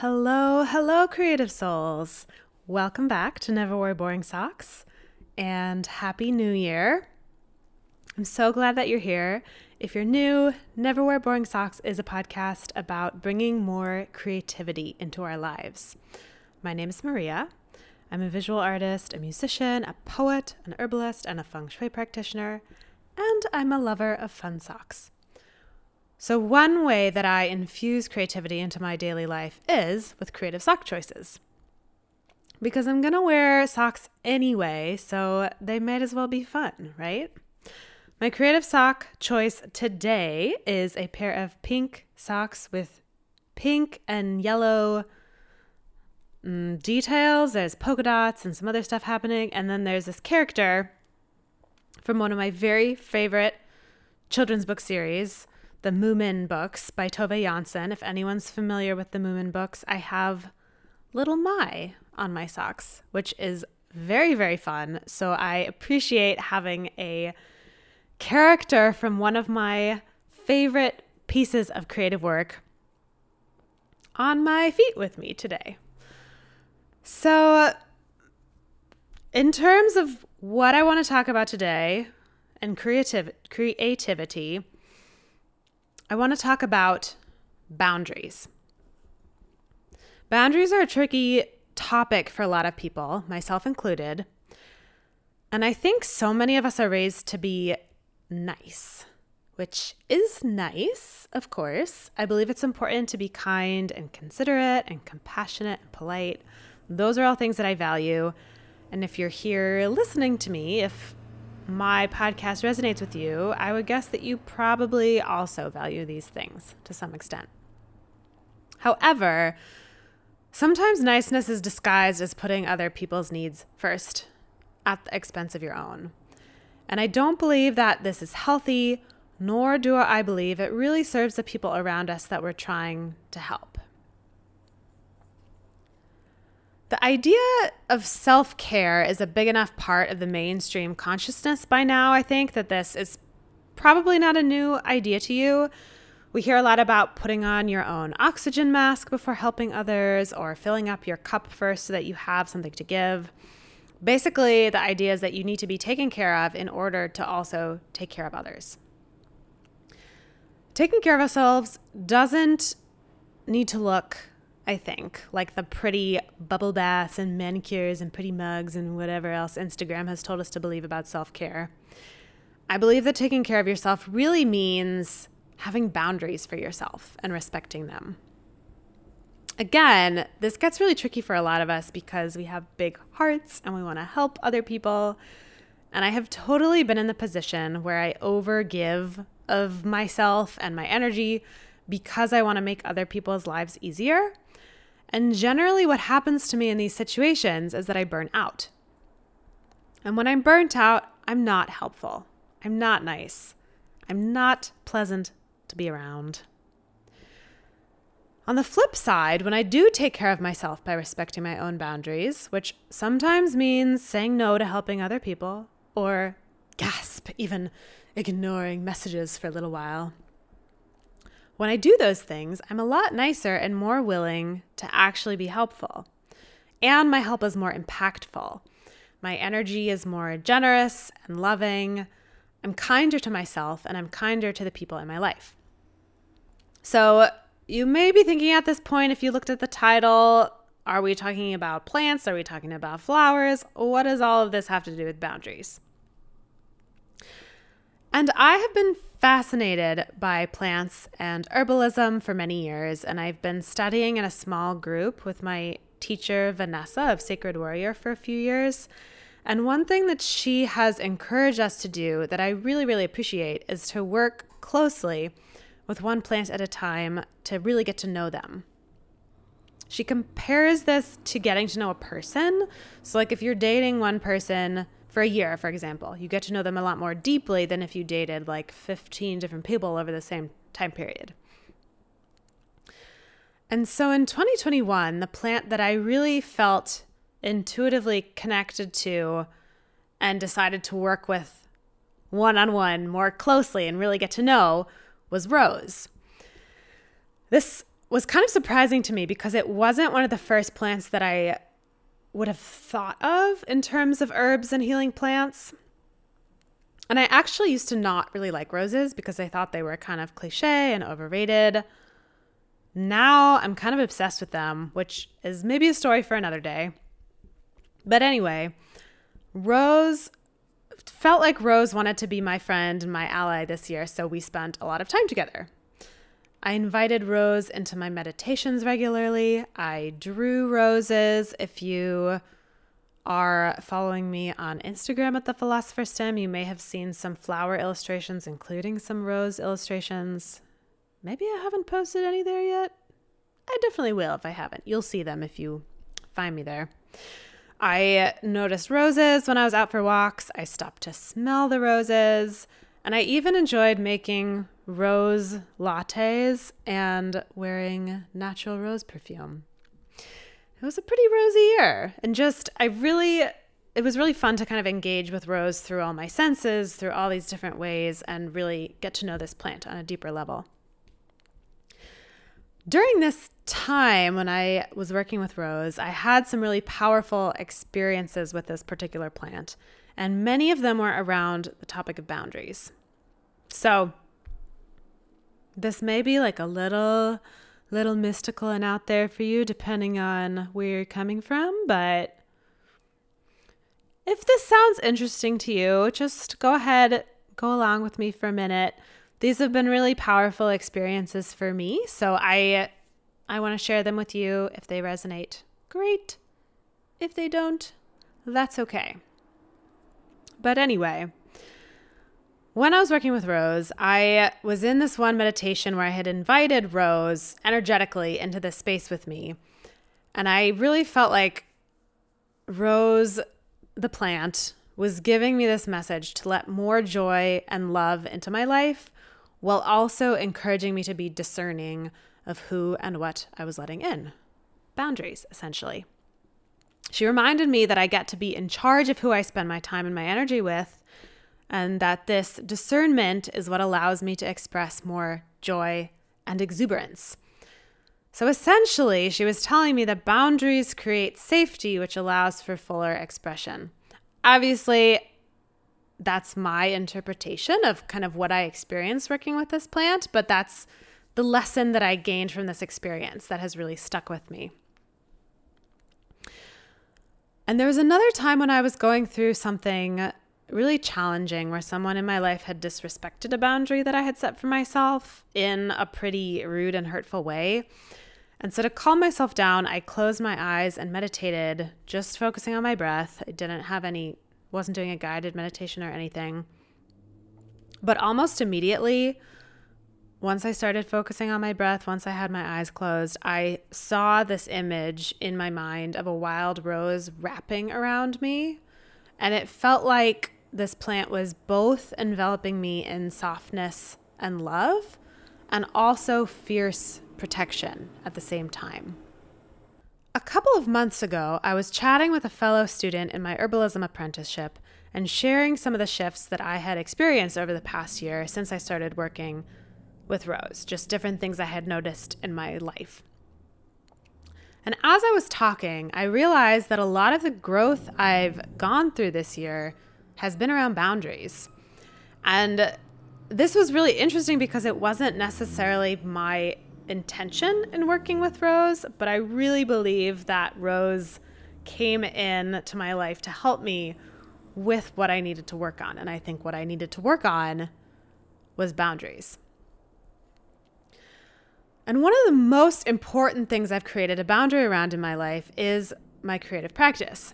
Hello, hello, creative souls. Welcome back to Never Wear Boring Socks and Happy New Year. I'm so glad that you're here. If you're new, Never Wear Boring Socks is a podcast about bringing more creativity into our lives. My name is Maria. I'm a visual artist, a musician, a poet, an herbalist, and a feng shui practitioner, and I'm a lover of fun socks. So, one way that I infuse creativity into my daily life is with creative sock choices. Because I'm gonna wear socks anyway, so they might as well be fun, right? My creative sock choice today is a pair of pink socks with pink and yellow mm, details. There's polka dots and some other stuff happening. And then there's this character from one of my very favorite children's book series, the Moomin books by Tove Jansson. If anyone's familiar with the Moomin books, I have Little My on my socks, which is very, very fun. So I appreciate having a character from one of my favorite pieces of creative work on my feet with me today. So, in terms of what I want to talk about today and creativ- creativity, I want to talk about boundaries. Boundaries are a tricky topic for a lot of people, myself included. And I think so many of us are raised to be nice, which is nice, of course. I believe it's important to be kind and considerate and compassionate and polite. Those are all things that I value. And if you're here listening to me, if my podcast resonates with you, I would guess that you probably also value these things to some extent. However, sometimes niceness is disguised as putting other people's needs first at the expense of your own. And I don't believe that this is healthy, nor do I believe it really serves the people around us that we're trying to help. The idea of self care is a big enough part of the mainstream consciousness by now, I think, that this is probably not a new idea to you. We hear a lot about putting on your own oxygen mask before helping others or filling up your cup first so that you have something to give. Basically, the idea is that you need to be taken care of in order to also take care of others. Taking care of ourselves doesn't need to look, I think, like the pretty bubble baths and manicures and pretty mugs and whatever else Instagram has told us to believe about self care. I believe that taking care of yourself really means having boundaries for yourself and respecting them again, this gets really tricky for a lot of us because we have big hearts and we want to help other people. And I have totally been in the position where I overgive of myself and my energy because I want to make other people's lives easier. And generally, what happens to me in these situations is that I burn out. And when I'm burnt out, I'm not helpful. I'm not nice. I'm not pleasant to be around. On the flip side, when I do take care of myself by respecting my own boundaries, which sometimes means saying no to helping other people, or gasp, even ignoring messages for a little while. When I do those things, I'm a lot nicer and more willing to actually be helpful. And my help is more impactful. My energy is more generous and loving. I'm kinder to myself and I'm kinder to the people in my life. So, you may be thinking at this point, if you looked at the title, are we talking about plants? Are we talking about flowers? What does all of this have to do with boundaries? And I have been fascinated by plants and herbalism for many years, and I've been studying in a small group with my teacher, Vanessa of Sacred Warrior, for a few years. And one thing that she has encouraged us to do that I really, really appreciate is to work closely with one plant at a time to really get to know them. She compares this to getting to know a person. So, like if you're dating one person for a year, for example, you get to know them a lot more deeply than if you dated like 15 different people over the same time period. And so in 2021, the plant that I really felt intuitively connected to and decided to work with one on one more closely and really get to know was rose. This was kind of surprising to me because it wasn't one of the first plants that I would have thought of in terms of herbs and healing plants. And I actually used to not really like roses because I thought they were kind of cliche and overrated. Now I'm kind of obsessed with them, which is maybe a story for another day. But anyway, Rose felt like Rose wanted to be my friend and my ally this year, so we spent a lot of time together. I invited Rose into my meditations regularly. I drew roses. If you are following me on Instagram at the Philosopher's Stem, you may have seen some flower illustrations, including some rose illustrations. Maybe I haven't posted any there yet. I definitely will if I haven't. You'll see them if you find me there. I noticed roses when I was out for walks. I stopped to smell the roses. And I even enjoyed making rose lattes and wearing natural rose perfume. It was a pretty rosy year. And just, I really, it was really fun to kind of engage with rose through all my senses, through all these different ways, and really get to know this plant on a deeper level. During this time when I was working with Rose, I had some really powerful experiences with this particular plant and many of them were around the topic of boundaries. So, this may be like a little little mystical and out there for you depending on where you're coming from, but if this sounds interesting to you, just go ahead, go along with me for a minute. These have been really powerful experiences for me, so I I want to share them with you if they resonate. Great. If they don't, that's okay. But anyway, when I was working with Rose, I was in this one meditation where I had invited Rose energetically into this space with me. And I really felt like Rose, the plant, was giving me this message to let more joy and love into my life while also encouraging me to be discerning of who and what I was letting in. Boundaries, essentially. She reminded me that I get to be in charge of who I spend my time and my energy with, and that this discernment is what allows me to express more joy and exuberance. So essentially, she was telling me that boundaries create safety, which allows for fuller expression. Obviously, that's my interpretation of kind of what I experienced working with this plant, but that's the lesson that I gained from this experience that has really stuck with me. And there was another time when I was going through something really challenging where someone in my life had disrespected a boundary that I had set for myself in a pretty rude and hurtful way. And so to calm myself down, I closed my eyes and meditated, just focusing on my breath. I didn't have any, wasn't doing a guided meditation or anything. But almost immediately, once I started focusing on my breath, once I had my eyes closed, I saw this image in my mind of a wild rose wrapping around me. And it felt like this plant was both enveloping me in softness and love and also fierce protection at the same time. A couple of months ago, I was chatting with a fellow student in my herbalism apprenticeship and sharing some of the shifts that I had experienced over the past year since I started working with Rose, just different things I had noticed in my life. And as I was talking, I realized that a lot of the growth I've gone through this year has been around boundaries. And this was really interesting because it wasn't necessarily my intention in working with Rose, but I really believe that Rose came in to my life to help me with what I needed to work on. And I think what I needed to work on was boundaries. And one of the most important things I've created a boundary around in my life is my creative practice.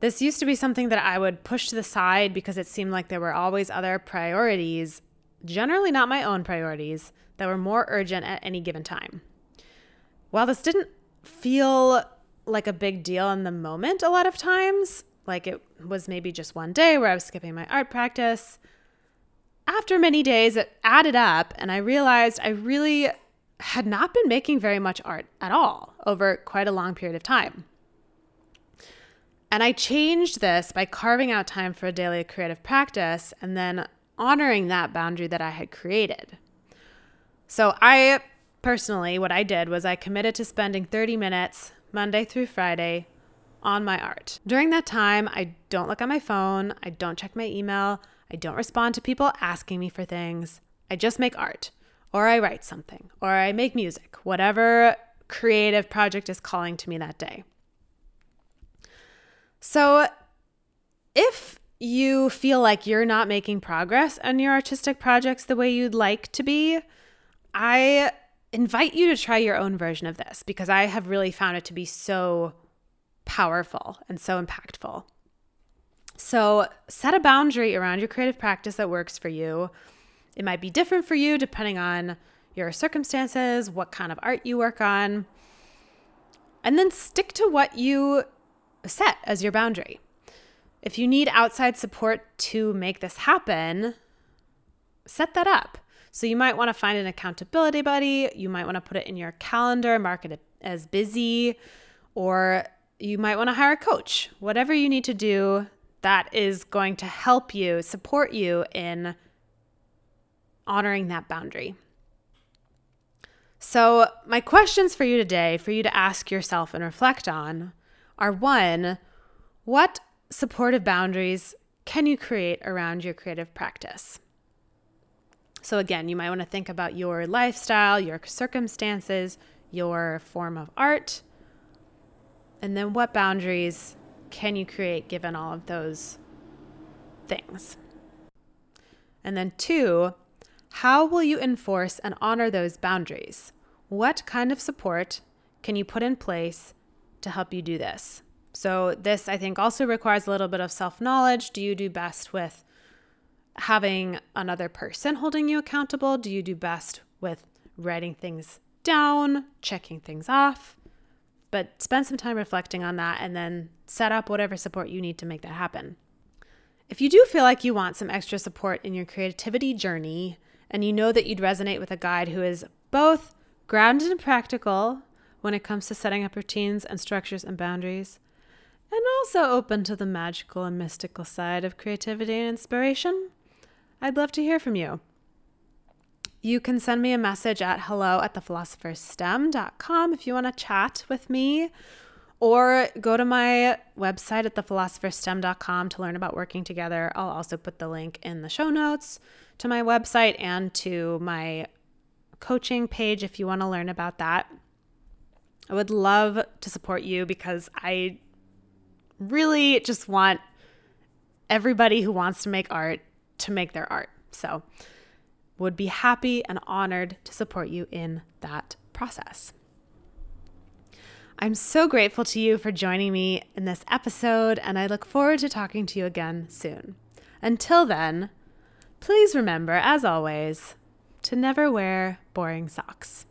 This used to be something that I would push to the side because it seemed like there were always other priorities, generally not my own priorities, that were more urgent at any given time. While this didn't feel like a big deal in the moment a lot of times, like it was maybe just one day where I was skipping my art practice, after many days it added up and I realized I really had not been making very much art at all over quite a long period of time. And I changed this by carving out time for a daily creative practice and then honoring that boundary that I had created. So I personally, what I did was I committed to spending 30 minutes Monday through Friday on my art. During that time, I don't look at my phone, I don't check my email, I don't respond to people asking me for things. I just make art, or I write something, or I make music, whatever creative project is calling to me that day. So, if you feel like you're not making progress on your artistic projects the way you'd like to be, I invite you to try your own version of this because I have really found it to be so powerful and so impactful. So, set a boundary around your creative practice that works for you. It might be different for you depending on your circumstances, what kind of art you work on. And then stick to what you set as your boundary. If you need outside support to make this happen, set that up. So you might want to find an accountability buddy. You might want to put it in your calendar, mark it as busy, or you might want to hire a coach. Whatever you need to do that is going to help you, support you in honoring that boundary. So, my questions for you today, for you to ask yourself and reflect on, are one, what supportive boundaries can you create around your creative practice? So, again, you might want to think about your lifestyle, your circumstances, your form of art, and then what boundaries can you create given all of those things? And then, two, how will you enforce and honor those boundaries? What kind of support can you put in place to help you do this? So, this I think also requires a little bit of self knowledge. Do you do best with having another person holding you accountable? Do you do best with writing things down, checking things off? But spend some time reflecting on that and then set up whatever support you need to make that happen. If you do feel like you want some extra support in your creativity journey, and you know that you'd resonate with a guide who is both grounded and practical when it comes to setting up routines and structures and boundaries, and also open to the magical and mystical side of creativity and inspiration, I'd love to hear from you. You can send me a message at hello at thephilosophers.stem.com if you want to chat with me, or go to my website at thephilosophers.stem.com to learn about working together. I'll also put the link in the show notes to my website and to my coaching page if you want to learn about that. I would love to support you because I really just want everybody who wants to make art to make their art. So, would be happy and honored to support you in that process. I'm so grateful to you for joining me in this episode, and I look forward to talking to you again soon. Until then, please remember, as always, to never wear boring socks.